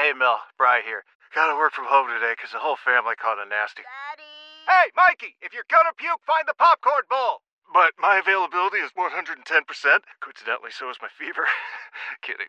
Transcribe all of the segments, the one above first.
Hey, Mel. Bry here. Gotta work from home today 'cause the whole family caught a nasty. Daddy! Hey, Mikey, if you're gonna puke, find the popcorn bowl. But my availability is 110%. Coincidentally, so is my fever. Kidding.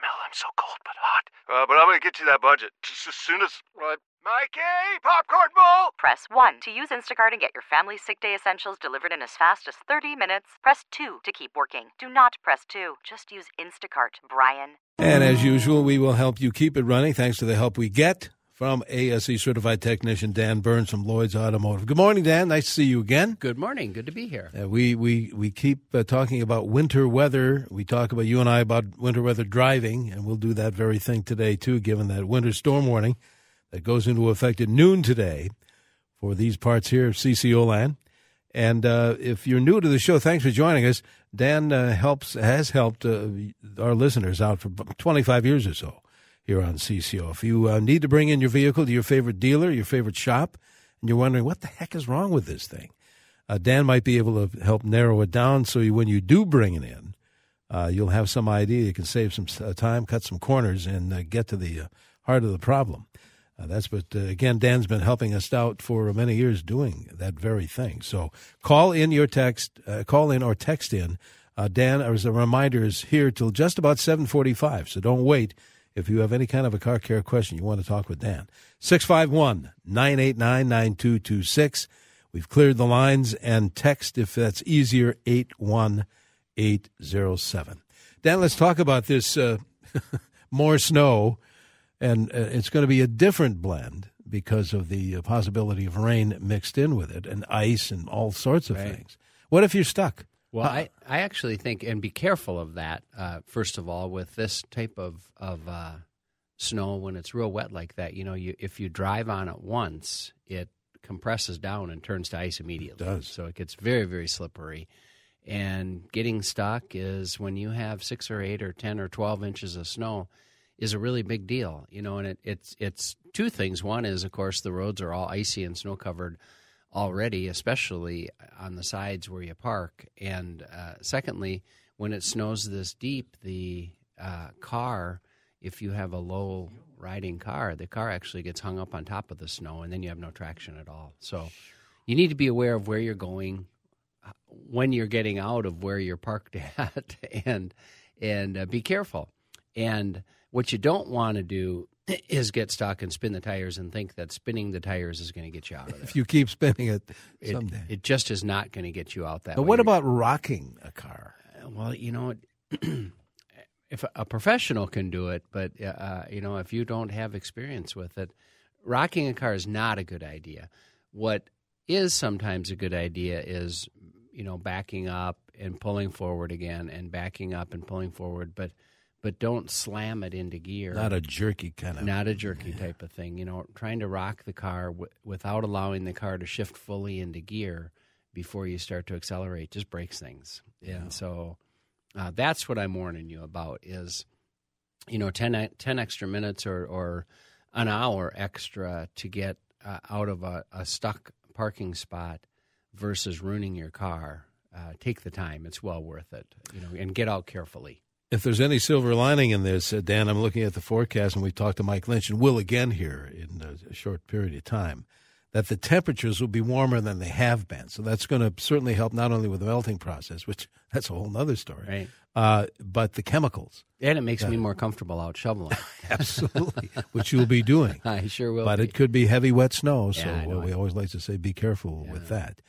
Mel, I'm so cold but hot. Uh, but I'm gonna get you that budget just as soon as. Well, Mikey, popcorn bowl. Press 1 to use Instacart and get your family's sick day essentials delivered in as fast as 30 minutes. Press 2 to keep working. Do not press 2. Just use Instacart, Brian. And as usual, we will help you keep it running thanks to the help we get from ASE certified technician Dan Burns from Lloyd's Automotive. Good morning, Dan. Nice to see you again. Good morning. Good to be here. Uh, we we we keep uh, talking about winter weather. We talk about you and I about winter weather driving, and we'll do that very thing today too, given that winter storm warning that goes into effect at noon today for these parts here of CCO land. And uh, if you're new to the show, thanks for joining us. Dan uh, helps has helped uh, our listeners out for 25 years or so here on CCO. If you uh, need to bring in your vehicle to your favorite dealer, your favorite shop, and you're wondering what the heck is wrong with this thing, uh, Dan might be able to help narrow it down so you, when you do bring it in, uh, you'll have some idea. You can save some time, cut some corners, and get to the heart of the problem. Uh, that's what, uh, again, Dan's been helping us out for many years doing that very thing. So call in your text, uh, call in or text in. Uh, Dan, as a reminder, is here till just about 745, so don't wait. If you have any kind of a car care question, you want to talk with Dan. 651 989 9226. We've cleared the lines and text if that's easier 81807. Dan, let's talk about this uh, more snow, and uh, it's going to be a different blend because of the uh, possibility of rain mixed in with it and ice and all sorts of Right. things. What if you're stuck? Well, I, I actually think, and be careful of that, uh, first of all, with this type of, of uh, snow when it's real wet like that. You know, you, if you drive on it once, it compresses down and turns to ice immediately. does. So it gets very, very slippery. And getting stuck is when you have six or eight or 10 or 12 inches of snow is a really big deal, you know, and it, it's, it's two things. One is, of course, the roads are all icy and snow covered already, especially on the sides where you park. And uh, secondly, when it snows this deep, the uh, car, if you have a low riding car, the car actually gets hung up on top of the snow, and then you have no traction at all. So you need to be aware of where you're going, uh, when you're getting out of where you're parked at, and and uh, be careful. And what you don't want to do is get stuck and spin the tires and think that spinning the tires is going to get you out of there. If you keep spinning it It, someday. it just is not going to get you out that way. but way. what about rocking a car? well, you know, if a professional can do it, but uh, uh, you know, if you don't have experience with it, rocking a car is not a good idea. What is sometimes a good idea is, you know, backing up and pulling forward again, and backing up and pulling forward, but but don't slam it into gear. Not a jerky kind of. not a jerky type of thing. You know, trying to rock the car w- without allowing the car to shift fully into gear before you start to accelerate just breaks things. And so uh, that's what I'm warning you about is, you know, 10, e- 10 extra minutes or, or an hour extra to get uh, out of a, a stuck parking spot versus ruining your car. Uh, take the time; it's well worth it. You know, and get out carefully. If there's any silver lining in this, uh, Dan, I'm looking at the forecast, and we talked to Mike Lynch and will again here in a, a short period of time, that the temperatures will be warmer than they have been. So that's going to certainly help not only with the melting process, which that's a whole other story, Right. uh, but the chemicals. And it makes me more comfortable out shoveling. Absolutely, which you'll be doing. I sure will. but be. it could be heavy, wet snow. So Yeah, uh, we always like to say be careful with that.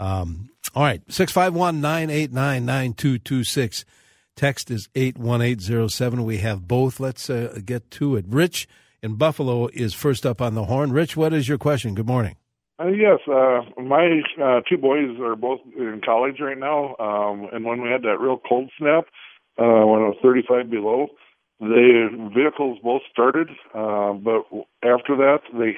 Um, all right, 651 989 9226. Text is 81807. We have both. Let's uh, get to it. Rich in Buffalo is first up on the horn. Rich, what is your question? Good morning. Uh, yes, uh, my uh, two boys are both in college right now, um, and when we had that real cold snap, uh, when it was 35 below, the vehicles both started, uh, but after that, they,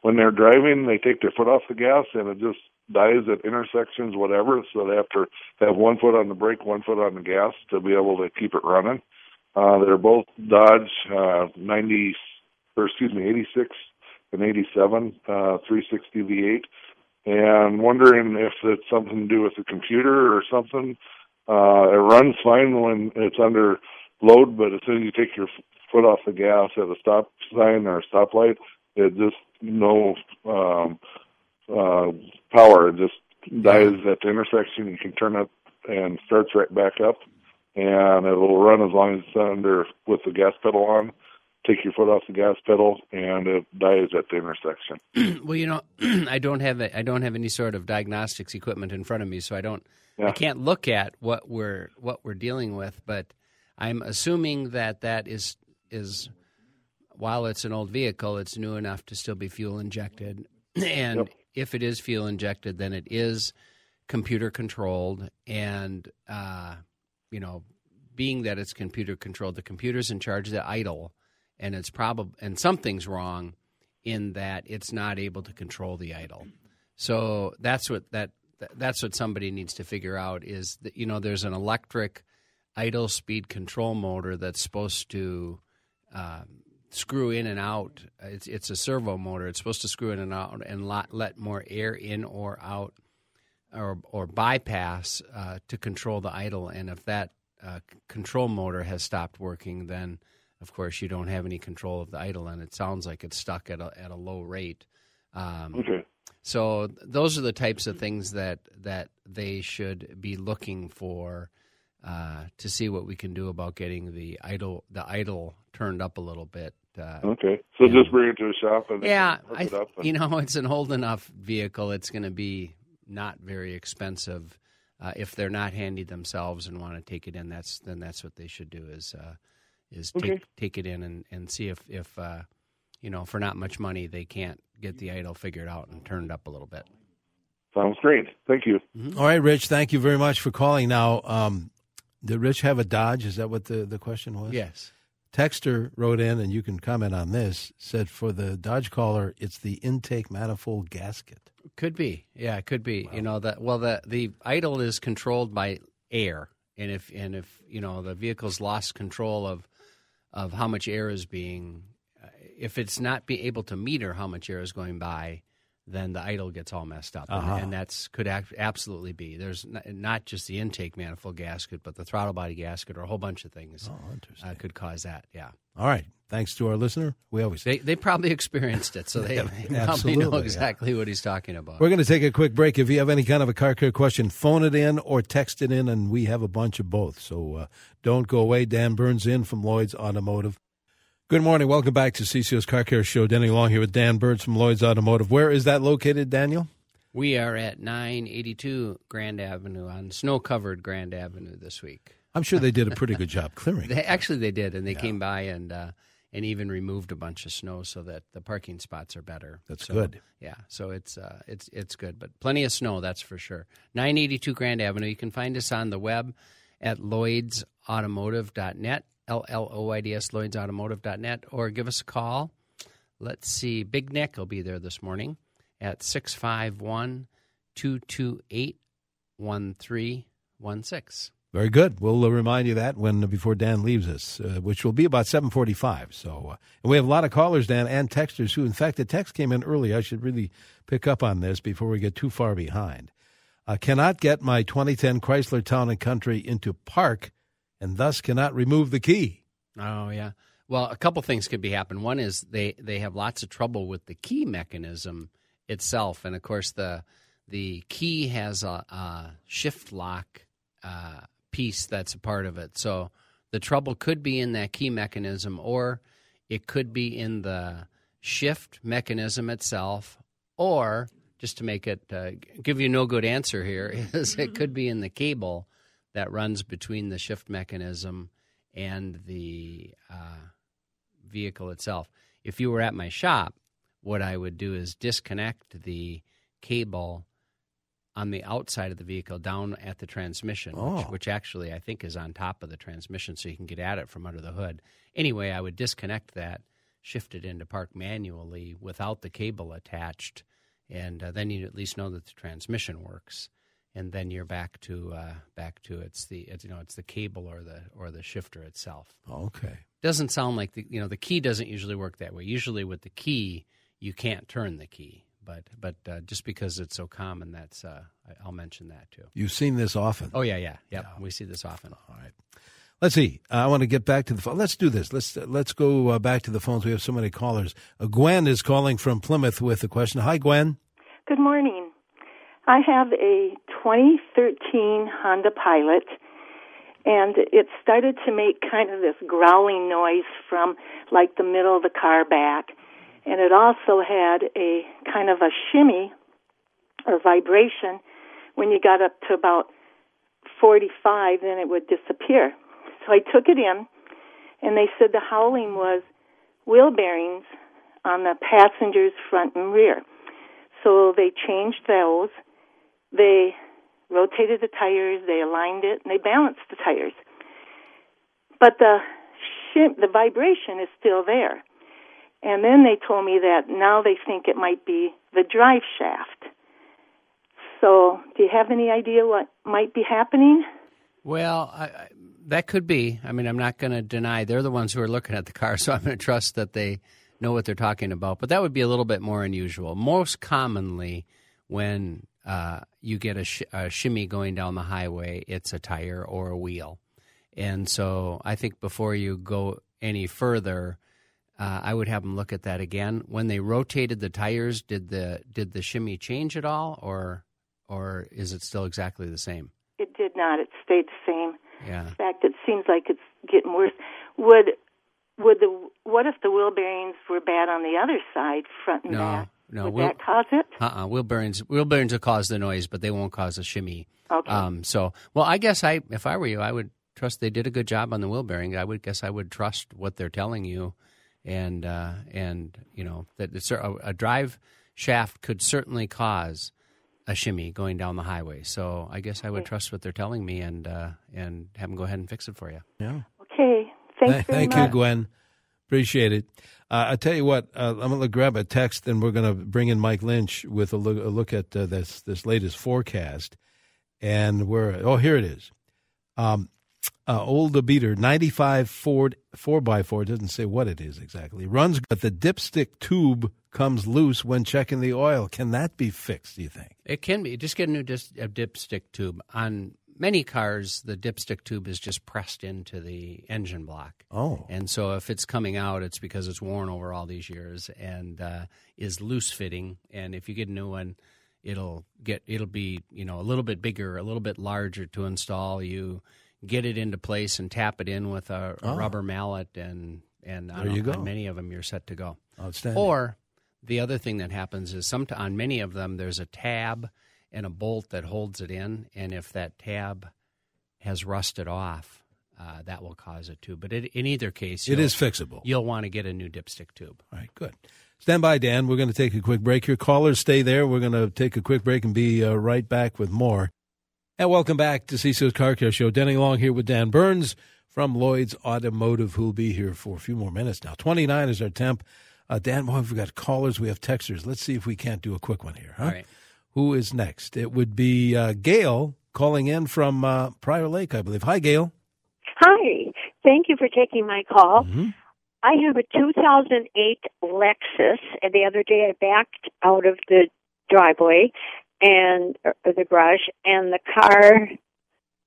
when they're driving, they take their foot off the gas, and it just dies at intersections, whatever. So they have to have one foot on the brake, one foot on the gas to be able to keep it running. Uh, they're both Dodge uh, 90, or excuse me, 86 an 87 uh, 360 V8, and wondering if it's something to do with the computer or something. Uh, it runs fine when it's under load, but as soon as you take your foot off the gas at a stop sign or a stoplight, it just no um, uh, power. It just dies at the intersection. You can turn up and starts right back up, and it will run as long as it's under with the gas pedal on. Take your foot off the gas pedal, and it dies at the intersection. well, you know, I don't have a, I don't have any sort of diagnostics equipment in front of me, so I don't I can't look at what we're what we're dealing with. But I'm assuming that that is is while it's an old vehicle, it's new enough to still be fuel injected, and Yep. If it is fuel injected, then it is computer controlled, and uh, you know, being that it's computer controlled, the computer's in charge of the idle, and it's probably and something's wrong in that it's not able to control the idle. So that's what that that's what somebody needs to figure out is that you know there's an electric idle speed control motor that's supposed to um, screw in and out. It's it's a servo motor. It's supposed to screw in and out and lot, let more air in or out or or bypass uh, to control the idle. And if that uh, control motor has stopped working, then of course you don't have any control of the idle, and it sounds like it's stuck at a at a low rate. Um, Okay. so those are the types of things that that they should be looking for uh, to see what we can do about getting the idle the idle turned up a little bit. Uh, Okay. So Yeah. just bring it to a shop and yeah, hook I it up. And, you know it's an old enough vehicle. It's going to be not very expensive uh, if they're not handy themselves and want to take it in. That's then that's what they should do is uh, is take Okay. take it in and, and see if if uh, you know for not much money they can't get the idle figured out and turned up a little bit. Sounds great. Thank you. All right, Rich, thank you very much for calling. Now, um, did Rich have a Dodge? Is that what the, the question was? Yes. Texter wrote in, and you can comment on this, said for the Dodge caller, it's the intake manifold gasket. Could be, yeah, it could be. You know that. Well, the the idle is controlled by air, and if and if you know the vehicle's lost control of of how much air is being, if it's not be able to meter how much air is going by, then the idle gets all messed up, Uh-huh. and, and that's could act, absolutely be. There's not, not just the intake manifold gasket, but the throttle body gasket, or a whole bunch of things Oh, uh, could cause that. Yeah, All right. Thanks to our listener. We always they they probably experienced it, so they, they probably know yeah. exactly what he's talking about. We're going to take a quick break. If you have any kind of a car care question, phone it in or text it in, and we have a bunch of both. So uh, don't go away. Dan Burns in from Lloyd's Automotive. Good morning. Welcome back to CCO's Car Care Show. Denny Long here with Dan Burns from Lloyd's Automotive. Where is that located, Daniel? We are at 982 Grand Avenue on snow covered Grand Avenue this week. I'm sure they did a pretty good job clearing. They, actually, they did, and they came by and uh, and even removed a bunch of snow so that the parking spots are better. That's So, good. Yeah, so it's uh, it's it's good, but plenty of snow, that's for sure. 982 Grand Avenue. You can find us on the web at lloydsautomotive.net, L L O I D S, lloydsautomotive.net, or give us a call. Let's see, Big Nick will be there this morning at 651 228 1316. Very good. We'll uh, remind you that when before Dan leaves us, uh, which will be about seven forty-five. So, uh, and we have a lot of callers, Dan, and texters who, in fact, the text came in early. I should really pick up on this before we get too far behind. I cannot get my 2010 Chrysler Town and Country into park, and thus cannot remove the key. Oh yeah. Well, a couple things could be happen. One is they they have lots of trouble with the key mechanism itself, and of course the the key has a, a shift lock uh, piece that's a part of it. So the trouble could be in that key mechanism, or it could be in the shift mechanism itself, or just to make it uh, give you no good answer here is it could be in the cable that runs between the shift mechanism and the uh, vehicle itself. If you were at my shop, what I would do is disconnect the cable on the outside of the vehicle down at the transmission, Oh. which, which actually I think is on top of the transmission, so you can get at it from under the hood. Anyway, I would disconnect that, shift it into park manually without the cable attached, and uh, then you at least know that the transmission works. And then you're back to uh, back to it's the it's, you know it's the cable or the or the shifter itself Okay. doesn't sound like the you know the key doesn't usually work that way. Usually with the key you can't turn the key, but but uh, just because it's so common, that's uh, I- I'll mention that too. You've seen this often. Oh yeah, yeah, yep. We see this often. All right. Let's see. I want to get back to the phone. Let's do this. Let's let's go uh, back to the phones. We have so many callers. Uh, Gwen is calling from Plymouth with a question. Hi, Gwen. Good morning. I have a 2013 Honda Pilot, and it started to make kind of this growling noise from like the middle of the car back, and it also had a kind of a shimmy or vibration when you got up to about 45, then it would disappear. So I took it in, and they said the howling was wheel bearings on the passenger's front and rear. So they changed those. They rotated the tires, they aligned it, and they balanced the tires. But the shim, the vibration is still there. And then they told me that now they think it might be the drive shaft. So, do you have any idea what might be happening? Well, I, I, that could be. I mean, I'm not going to deny they're the ones who are looking at the car, so I'm going to trust that they know what they're talking about. But that would be a little bit more unusual. Most commonly, when uh, you get a, sh- a shimmy going down the highway, it's a tire or a wheel. And so I think before you go any further, uh, I would have them look at that again. When they rotated the tires, did the did the shimmy change at all, or or is it still exactly the same? It did not. It stayed the same. Yeah. In fact, it seems like it's getting worse. Would would the what if the wheel bearings were bad on the other side, front and No, back? No. Would wheel, that cause it? uh-uh. Wheel bearings, wheel bearings will cause the noise, but they won't cause a shimmy. Okay. Um, so, well, I guess I, if I were you, I would trust they did a good job on the wheel bearing. I would guess I would trust what they're telling you, and uh, and you know that it's a, a drive shaft could certainly cause a shimmy going down the highway. So I guess I would Okay. trust what they're telling me and uh, and have them go ahead and fix it for you. Yeah. okay. Thanks Th- very Thank much. you, Gwen. Appreciate it. Uh, I tell you what, uh, I'm going to grab a text, and we're going to bring in Mike Lynch with a look, a look at uh, this this latest forecast. And we're oh, here it is. Um, uh, old beater, 95 Ford 4x4, doesn't say what it is exactly. Runs, but the dipstick tube comes loose when checking the oil. Can that be fixed, do you think? It can be. Just get a new dis- a dipstick tube. On many cars, the dipstick tube is just pressed into the engine block. Oh. And so if it's coming out, it's because it's worn over all these years and uh, is loose fitting. And if you get a new one, it'll get it'll be you know a little bit bigger, a little bit larger to install. You get it into place and tap it in with a, Oh. rubber mallet, and and There on, you go. on many of them you're set to go. Outstanding. Or the other thing that happens is some on many of them there's a tab and a bolt that holds it in, and if that tab has rusted off, uh, that will cause it too. But it, in either case, it is fixable. You'll want to get a new dipstick tube. All right, good. Stand by, Dan. We're going to take a quick break here. Callers, stay there. We're going to take a quick break and be uh, right back with more. And welcome back to CCO's Car Care Show. Denny Long here with Dan Burns from Lloyd's Automotive, who'll be here for a few more minutes now. 29 is our temp. Uh, Dan, well, we've got callers, we have texters. Let's see if we can't do a quick one here. Huh? All right. Who is next? It would be uh, Gail calling in from uh, Prior Lake, I believe. Hi, Gail. Hi. Thank you for taking my call. Mhm. I have a 2008 Lexus, and the other day I backed out of the driveway and or the garage, and the car,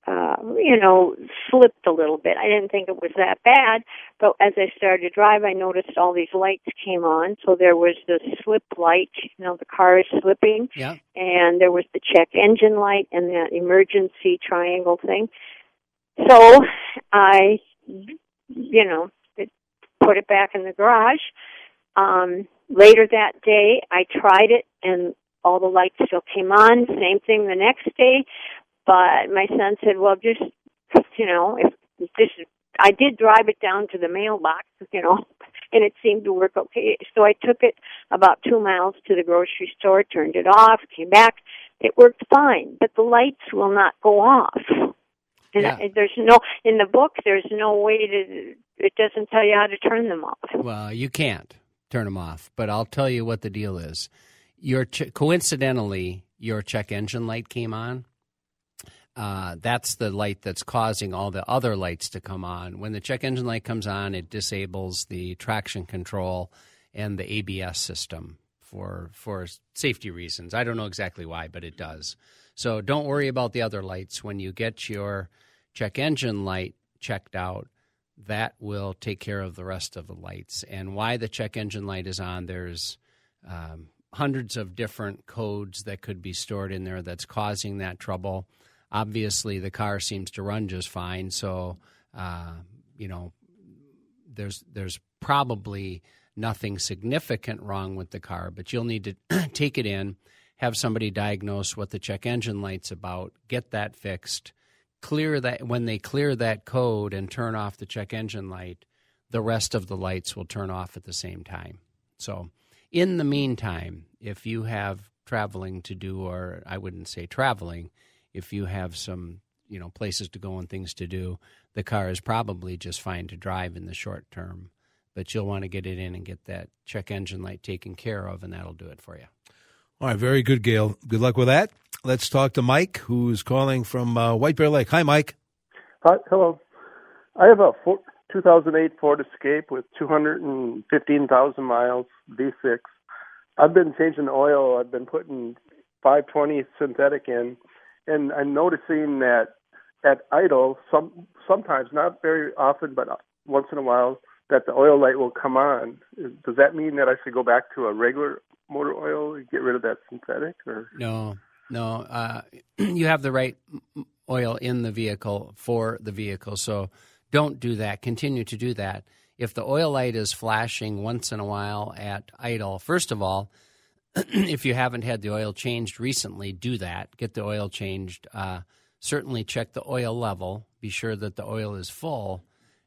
uh, you know, slipped a little bit. I didn't think it was that bad, but as I started to drive, I noticed all these lights came on. So there was the slip light, you know, the car is slipping, Yeah. and there was the check engine light and that emergency triangle thing. So I, you know, put it back in the garage. Um, later that day, I tried it and all the lights still came on. Same thing the next day, but my son said, "Well, just you know, if, this is." I did drive it down to the mailbox, you know, and it seemed to work okay. So I took it about two miles to the grocery store, turned it off, came back. It worked fine, but the lights will not go off. And Yeah. I- there's no in the book. There's no way to. It doesn't tell you how to turn them off. Well, you can't turn them off, but I'll tell you what the deal is. Your ch- coincidentally, your check engine light came on. Uh, that's the light that's causing all the other lights to come on. When the check engine light comes on, it disables the traction control and the ABS system for for safety reasons. I don't know exactly why, but it does. So don't worry about the other lights. When you get your check engine light checked out, that will take care of the rest of the lights. And why the check engine light is on, there's um, hundreds of different codes that could be stored in there that's causing that trouble. Obviously, the car seems to run just fine, so uh, you know there's there's probably nothing significant wrong with the car, but you'll need to take it in, have somebody diagnose what the check engine light's about, get that fixed, clear that when they clear that code and turn off the check engine light, the rest of the lights will turn off at the same time. So, in the meantime, if you have traveling to do or I wouldn't say traveling, if you have some, you know, places to go and things to do, the car is probably just fine to drive in the short term. But you'll want to get it in and get that check engine light taken care of, and that'll do it for you. All right, very good, Gail. Good luck with that. Let's talk to Mike, who's calling from uh, White Bear Lake. Hi, Mike. Hi, hello. I have a 2008 Ford Escape with 215,000 miles, V6. I've been changing the oil. I've been putting 520 synthetic in, and I'm noticing that at idle, some sometimes not very often, but once in a while, that the oil light will come on. Does that mean that I should go back to a regular motor oil and get rid of that synthetic? Or no, no. Uh, you have the right oil in the vehicle for the vehicle, so don't do that. Continue to do that. If the oil light is flashing once in a while at idle, first of all, if you haven't had the oil changed recently, do that. Get the oil changed. Uh, certainly check the oil level. Be sure that the oil is full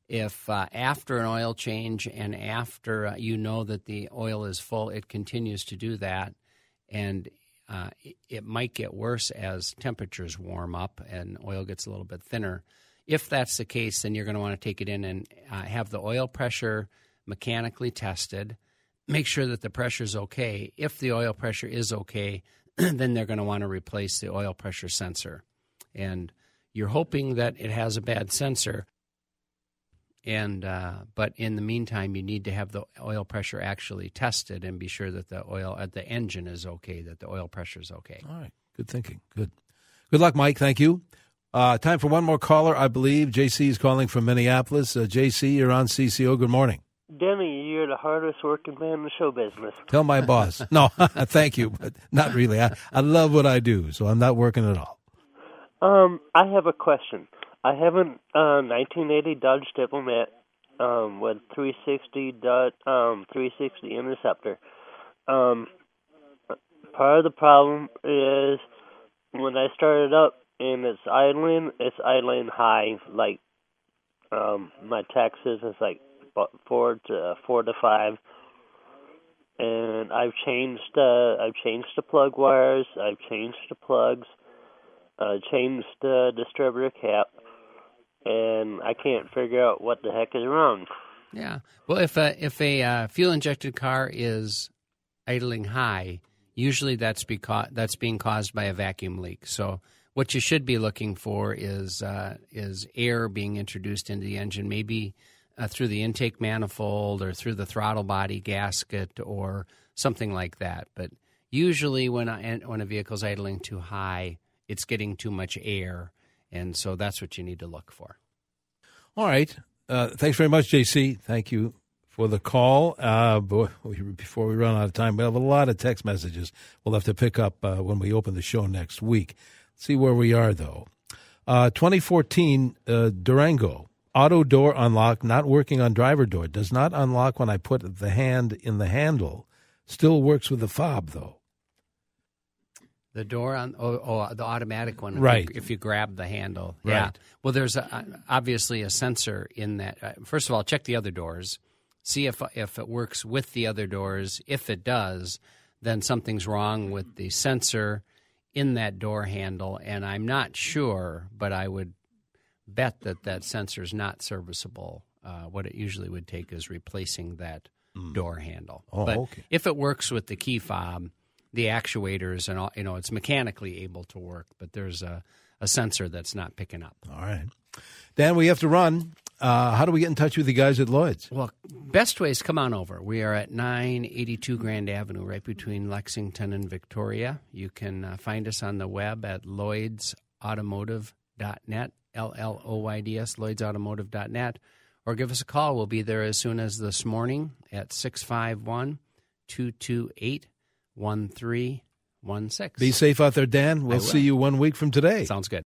if uh, after an oil change and after uh, you know that the oil is full, it continues to do that, and uh, it, might get worse as temperatures warm up and oil gets a little bit thinner. If that's the case, then you're going to want to take it in and uh, have the oil pressure mechanically tested. Make sure that the pressure is okay. If the oil pressure is okay, then they're going to want to replace the oil pressure sensor. And you're hoping that it has a bad sensor and uh, but in the meantime, you need to have the oil pressure actually tested and be sure that the oil at the engine is okay, that the oil pressure is okay. All right, good thinking. Good. Good luck, Mike. Thank you. Uh, time for one more caller, I believe. JC is calling from Minneapolis. Uh, JC, you're on CCO. Good morning. Denny, you're the hardest working man in the show business. Tell my boss. No, thank you, but not really. I, I love what I do, so I'm not working at all. Um, I have a question. I have a uh, 1980 Dodge Diplomat um, with 360 dot, um, 360 interceptor. Um, part of the problem is when I start it up and it's idling, it's idling high. Like um, my taxes is like four to four to five, and I've changed uh, I've changed the plug wires, I've changed the plugs, uh, changed the distributor cap and I can't figure out what the heck is wrong. Yeah. Well, if a if a uh, fuel injected car is idling high, usually that's because that's being caused by a vacuum leak. So what you should be looking for is uh, is air being introduced into the engine, maybe uh, through the intake manifold or through the throttle body gasket or something like that. But usually, when a, when a vehicle's idling too high, it's getting too much air and so that's what you need to look for. All right. Uh, thanks very much, JC. Thank you for the call. Uh, before we run out of time, we have a lot of text messages we'll have to pick up uh, when we open the show next week. Let's see where we are, though. Uh, 2014 uh, Durango auto door unlock not working on driver door does not unlock when I put the hand in the handle. Still works with the fob though. The door on oh, oh the automatic one, right? If you, if you grab the handle, right. yeah. Well, there's a, obviously a sensor in that. Uh, first of all, check the other doors, see if if it works with the other doors. If it does, then something's wrong with the sensor in that door handle, and I'm not sure, but I would bet that that sensor is not serviceable. Uh, what it usually would take is replacing that mm. door handle. Oh, but okay. if it works with the key fob the actuators and all, you know, it's mechanically able to work, but there's a, a sensor that's not picking up. All right. Dan, we have to run. Uh, how do we get in touch with the guys at Lloyd's? Well, best way is come on over. We are at 982 Grand Avenue, right between Lexington and Victoria. You can uh, find us on the web at lloydsautomotive.net, L L O Y D S, lloydsautomotive.net, or give us a call. We'll be there as soon as this morning at 651 228 1316. Be safe out there, Dan. We'll see you one week from today. Sounds good.